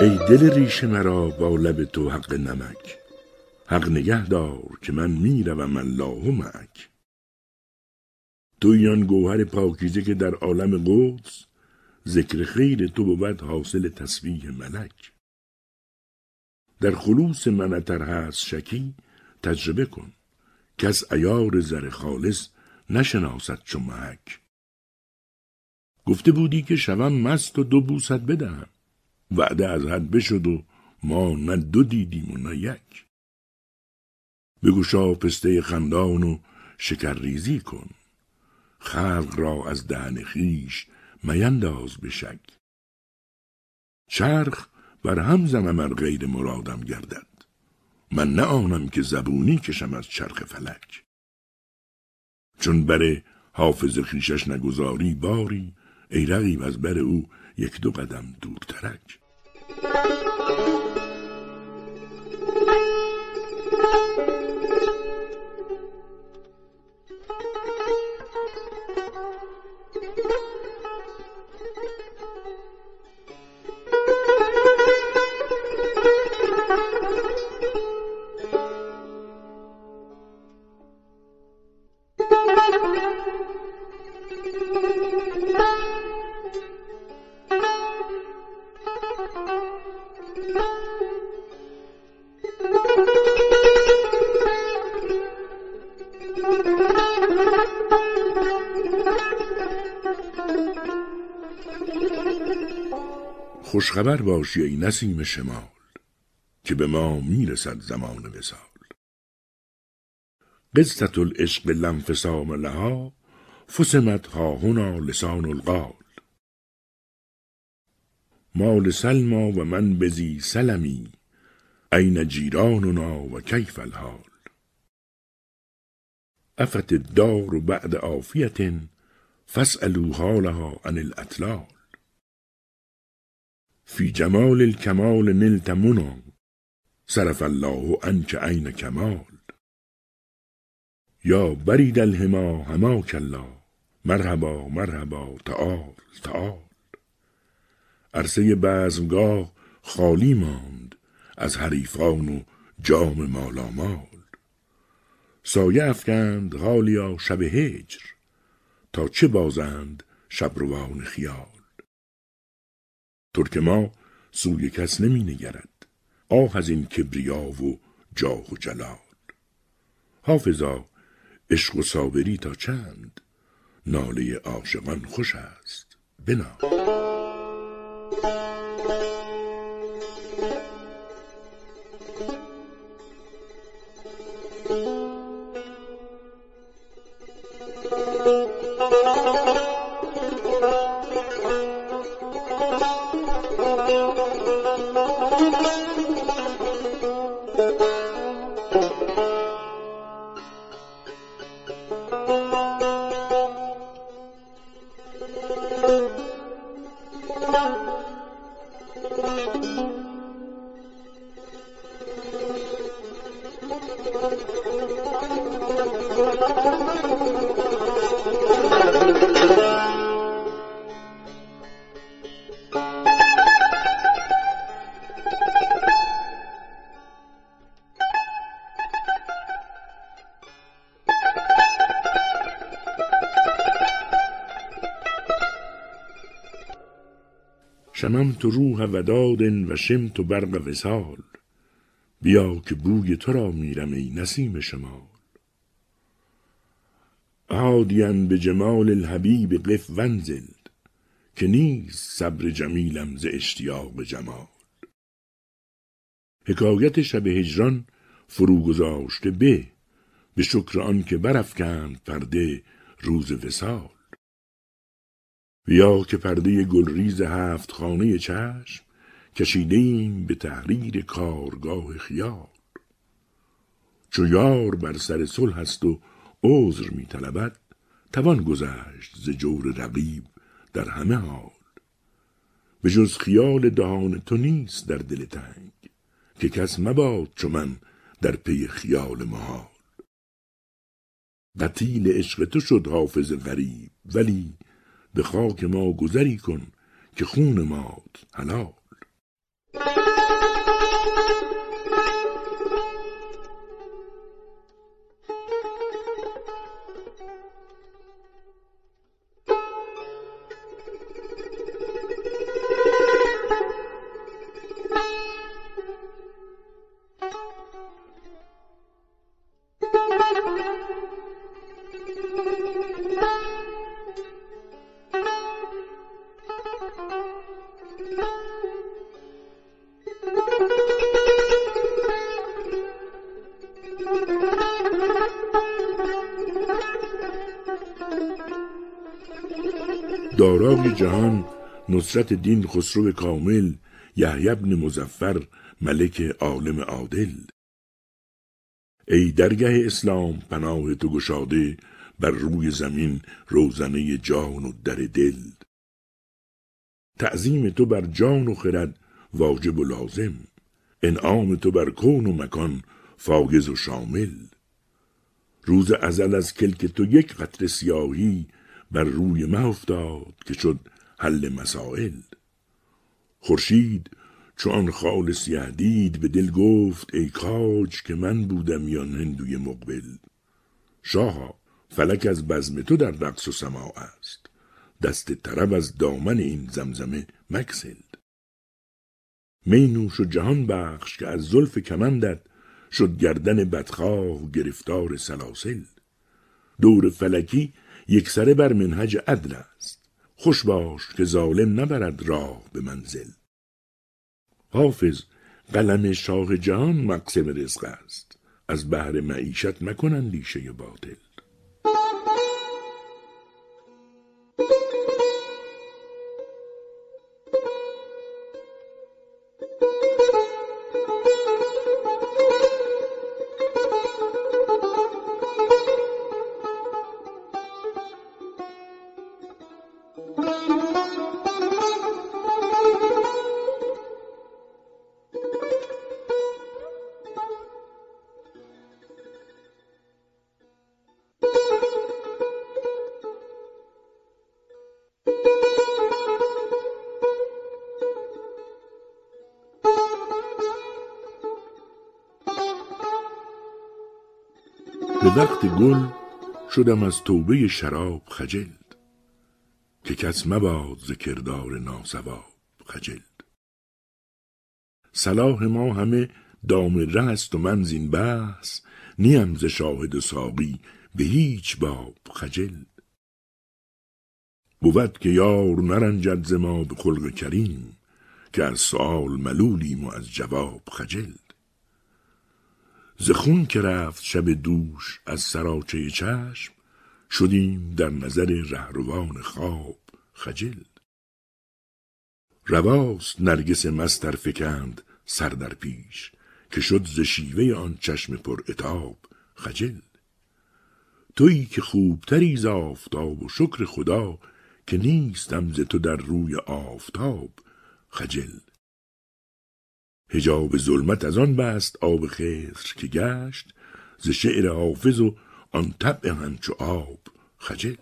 ای دل ریش مرا با لب تو حق نمک. حق نگه دار که من می‌روم الله معک توی آن گوهر پاکیزه که در عالم قدس ذکر خیر تو بود حاصل تسبیح ملک. در خلوص منتر هست شکی تجربه کن. کس ایار زر خالص نشناسد چو محک گفته بودی که شوم مست و دو بوست بدهم. وعده از حد بشد و ما نه دو دیدیم و نه یک. بگو پسته خندان و شکرریزی کن. خلق را از دهن خیش مینداز به چرخ بر هم زنم ار غیر مرادم گردد. من نه آنم که زبونی کشم از چرخ فلک. چون بر حافظ خیشش نگذاری باری ای رقیب از بر او یک دو قدم دورترک. Thank you. خوشخبر باشی ای نسیم شمال که به ما می‌رسد زمان وسال قصت العشق لنفسام لها فسمت ها هنا لسان القال. مال سلما و من بزی سلمی این جیراننا و کیف الحال. افت الدار بعد عافیت فاسألوا حالها عن الاطلال فی جمال الکمال نلت منا صرف الله عنک عین کمال یا برید الهما هماک الله مرحبا مرحبا تعال تعال. عرصه بزمگاه خالی ماند از حریفان و جام مالامال سایه افکند غالیا شب هجر. تا چه بازند شبروان خیال؟ ترک ما سوی کس نمی نگرد. آه از این کبریا و جاه و جلال. حافظا عشق و صابری تا چند؟ ناله عاشقان خوش است. بنا شممت روح وداد و شمت برق وسال بیا که بوی تو را میرم ای نسیم شمال. عادیان به جمال الحبیب قف ونزل که نیست صبر جمیلم ز اشتیاق جمال. حکایت شب هجران فرو گذاشته به به شکر آن که برافکند پرده روز وسال یا که پرده گلریز هفت خانه چشم کشیده ایم به تحریر کارگاه خیال. چو یار بر سر صلح است و عذر می طلبد توان گذشت ز جور رقیب در همه حال. به جز خیال دهان تو نیست در دل تنگ که کس مباد چو من در پی خیال محال. قتیل عشق تو شد حافظ غریب ولی به خاک ما گذری کن که خون مات حلال. جهان نصرت دین خسرو کامل یحیی ابن مزفر ملک عالم عادل. ای درگه اسلام پناه تو گشاده بر روی زمین روزنه جان و در دل. تعظیم تو بر جان و خرد واجب و لازم. انعام تو بر کون و مکان فاگز و شامل. روز ازل از کلک تو یک قطر سیاهی بر روی مه افتاد که شد حل مسائل. خورشید چون آن خال سیه دید به دل گفت ای کاج که من بودم یا هندوی مقبل. شاها فلک از بزم تو در رقص و سماع است. دست طرب از دامن این زمزمه مکسل می نوش و جهان بخش که از زلف کمندت شد گردن بدخواه گرفتار سلاسل. دور فلکی یکسره بر منهج عدل است. خوش باش که ظالم نبرد راه به منزل. حافظ قلم شاه جهان مقسم رزق است. از بهر معیشت مکن اندیشه باطل. به وقت گل شدم از توبه شراب خجل که کس مباد ز کردار ناسواب خجل صلاح ما همه دام است و من زین بحث نیم ز شاهد ساقی به هیچ باب خجل بود که یار نرنجد ز ما به خلق کریم که از سؤال ملولیم و از جواب خجل ز خون که رفت شب دوش از سراچه چشم شدیم در نظر رهروان خواب خجل. رواست نرگس مستر فکند سر در پیش که شد ز شیوه آن چشم پر اتاب خجل. تویی که خوبتری ز آفتاب و شکر خدا که نیستم ز تو در روی آفتاب خجل. هجاب ظلمت از آن بست آب خضر که گشت ز شعر حافظ و آن طبع همچو آب خجل.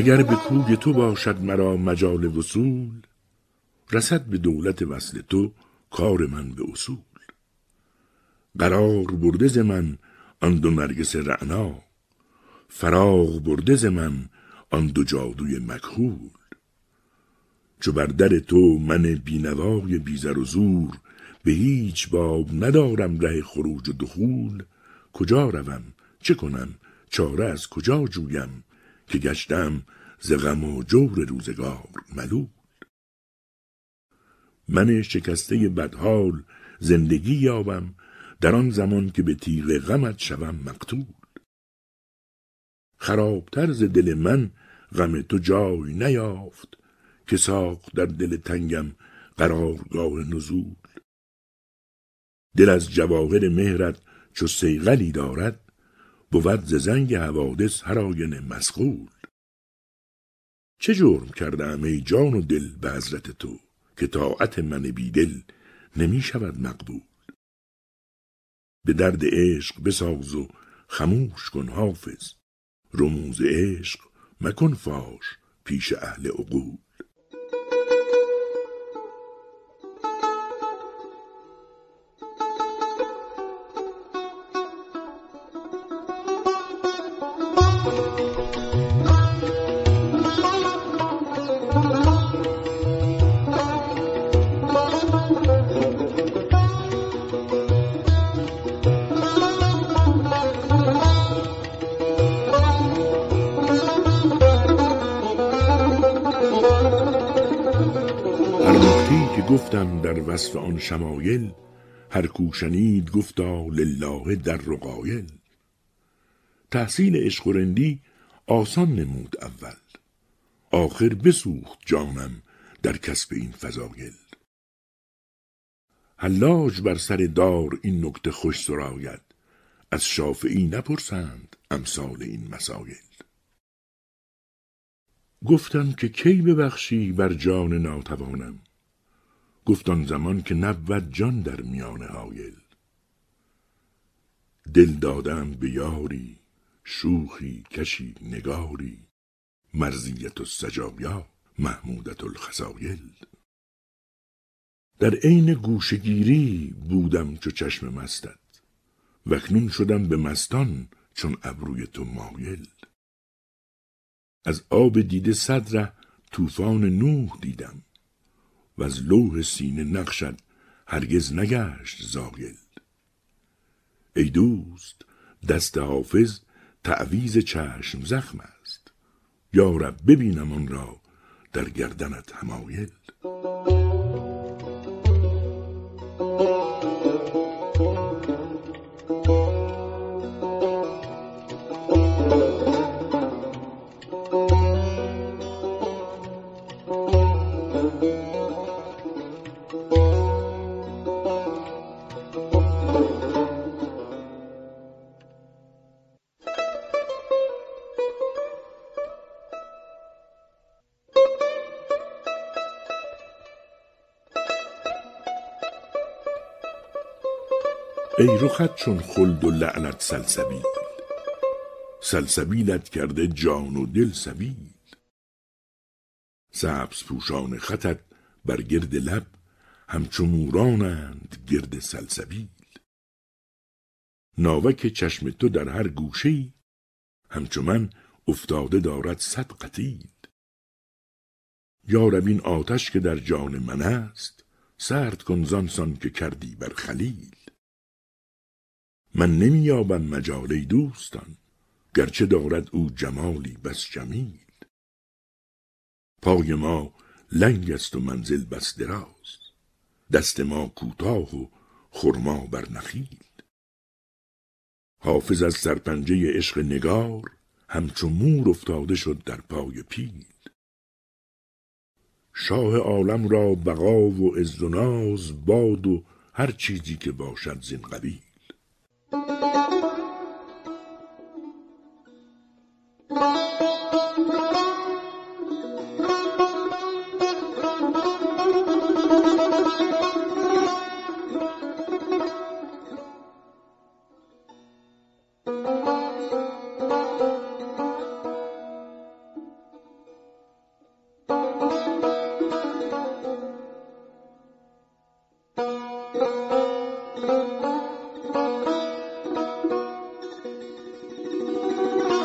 اگر به کوی تو باشد مرا مجال وصول رسد به دولت وصل تو کار من به اصول. قرار برده ز من آن دو نرگس رعنا فراغ برده ز من آن دو جادوی مکهول. چو بر در تو من بینوای بیزر و زور به هیچ باب ندارم ره خروج و دخول. کجا روم؟ چه کنم؟ چاره از کجا جویم؟ که گشتم ز غم و جور روزگار ملول. من شکسته بدحال زندگی یابم در آن زمان که به تیغ غمت شوم مقتول. خرابتر ز دل من غم تو جای نیافت که ساخت در دل تنگم قرارگاه نزول. دل از جواهر مهرت چو سیغلی دارد بود ز زنگ حوادث هر آینه مسغول. چه جرم کردم ای جان و دل به حضرت تو که طاعت من بیدل نمی شود مقبول؟ به درد عشق بساز و خموش کن حافظ رموز عشق مکن فاش پیش اهل عقول. گفتم در وصف آن شمایل هر کو شنید گفتا لله در رقایل تحصیل عشق و رندی آسان نمود اول آخر بسوخت جانم در کسب این فضایل. حلاج بر سر دار این نکته خوش سراید از شافعی نپرسند امثال این مسایل. گفتم که کی ببخشی بر جان ناتوانم؟ گفت آن زمان که نبود جان در میان حایل. دل دادم به یاری شوخی کشی نگاری مرزیت و سجایا محمودت الخسایل در عین گوشگیری بودم چو چشم مستت وکنون شدم به مستان چون ابروی تو مایل. از آب دیده صدره طوفان نوح دیدم و از لوح سینه نقشد هرگز نگشت زایل ای دوست دست حافظ تعویز چشم زخم است. یارب ببینم آن را در گردنت همایل ای رخت چون خلد و لعنت سلسبیل سلسبیلت کرده جان و دل سبیل. سبز پوشان خطت بر گرد لب همچو مورانند گرد سلسبیل. ناوک چشم تو در هر گوشه همچو من افتاده دارد صد قتیل. یارب این آتش که در جان من است سرد کن زانسان که کردی بر خلیل. من نمییابم مجال دوستان گرچه دارد او جمالی بس جمیل. پای ما لنگ است و منزل بس دراز دست ما کوتاه و خرما بر نخیل. حافظ از سرپنجه عشق نگار همچو مور افتاده شد در پای پیل. شاه عالم را بقا و عز و ناز باد و هر چیزی که باشد زین قبیل.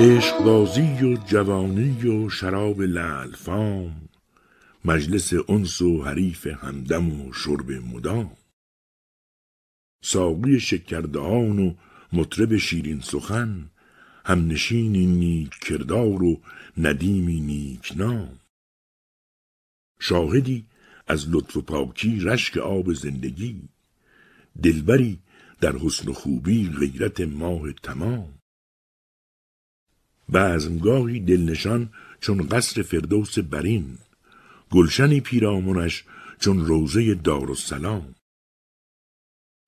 عشقبازی و جوانی و شراب لعل فام مجلس انس و حریف همدم و شرب مدام. ساقی شکردهان و مطرب شیرین سخن همنشینی نیک کردار و ندیمی نیک نام. شاهدی از لطف و پاکی رشک آب زندگی دلبری در حسن و خوبی غیرت ماه تمام. بزمگاهی دلنشان چون قصر فردوس برین گلشنی پیرامونش چون روزه دارالسلام.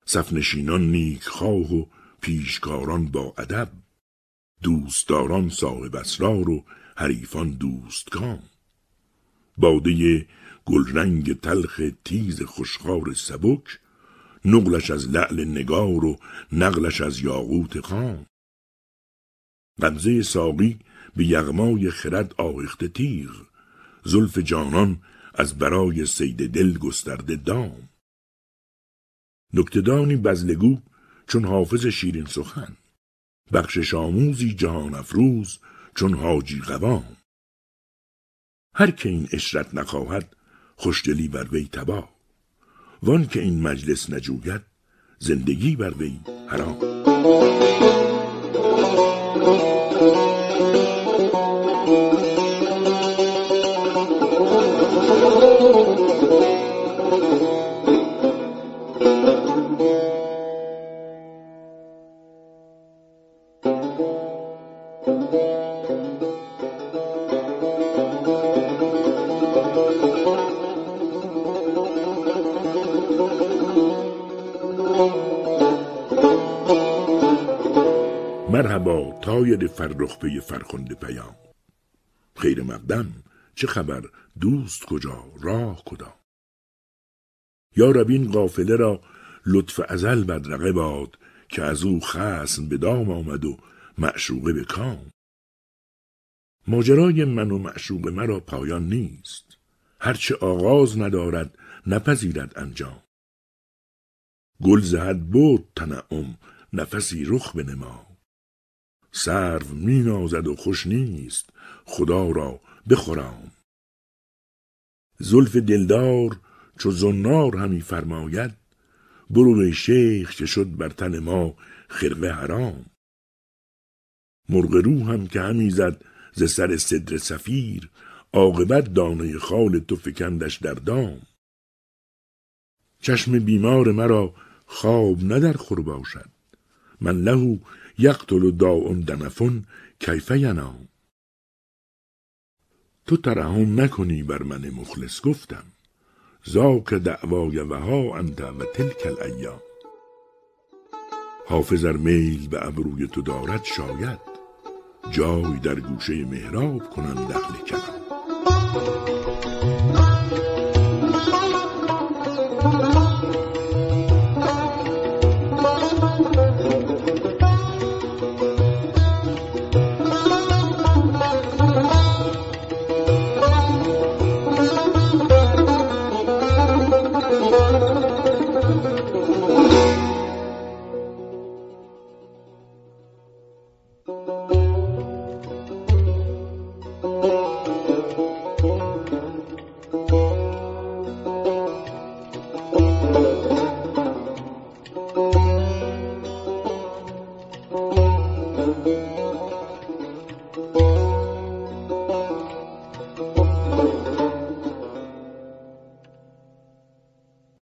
صفنشینان نیکخواه و پیشکاران با ادب دوستداران صاحب اسرار و حریفان دوستکام باده گلرنگ تلخ تیز خوشخار سبک نقلش از لعل نگار و نقلش از یاقوت خام. قبضه ساقی به یغمای خرد آهخته تیغ زلف جانان از برای سید دل گسترده دام. نکتدانی بزلگو چون حافظ شیرین سخن بخش آموزی جهان افروز چون حاجی قوام. هر که این اشرت نخواهد خوشدلی بر وی تباه. وان که این مجلس نجوید زندگی بر وی حرام. مرحبا طایر فرخ پی فرخنده پیام. خیر مقدم چه خبر؟ دوست کجا؟ راه کدام؟ یا رب این قافله را لطف ازل بدرقه باد که از او خصم به دام آمد و معشوقه به کام. ماجرای من و معشوق مرا پایان نیست. هرچه آغاز ندارد نپذیرد انجام. گل زهد بود تنعم نفسی رخ بنما. سرو می نازد و خوش نیست. خدا را بخورام. زلف دلدار چو زنار همی فرماید برو شیخ که شد بر تن ما خرقه حرام. مرغ رو هم که همی زد ز سر صدر سفیر عاقبت دانه خال تو فکندش در دام. چشم بیمار مرا خواب نه در خور باشد. من لهو یقتل داء دنفون کیف ینام. تو ترحم نکنی بر من مخلص گفتم. ذاک دعوای وها انت و تلک الایام. حافظ ار میل به ابروی تو دارد شاید. جای در گوشه محراب کنند اهل کلام.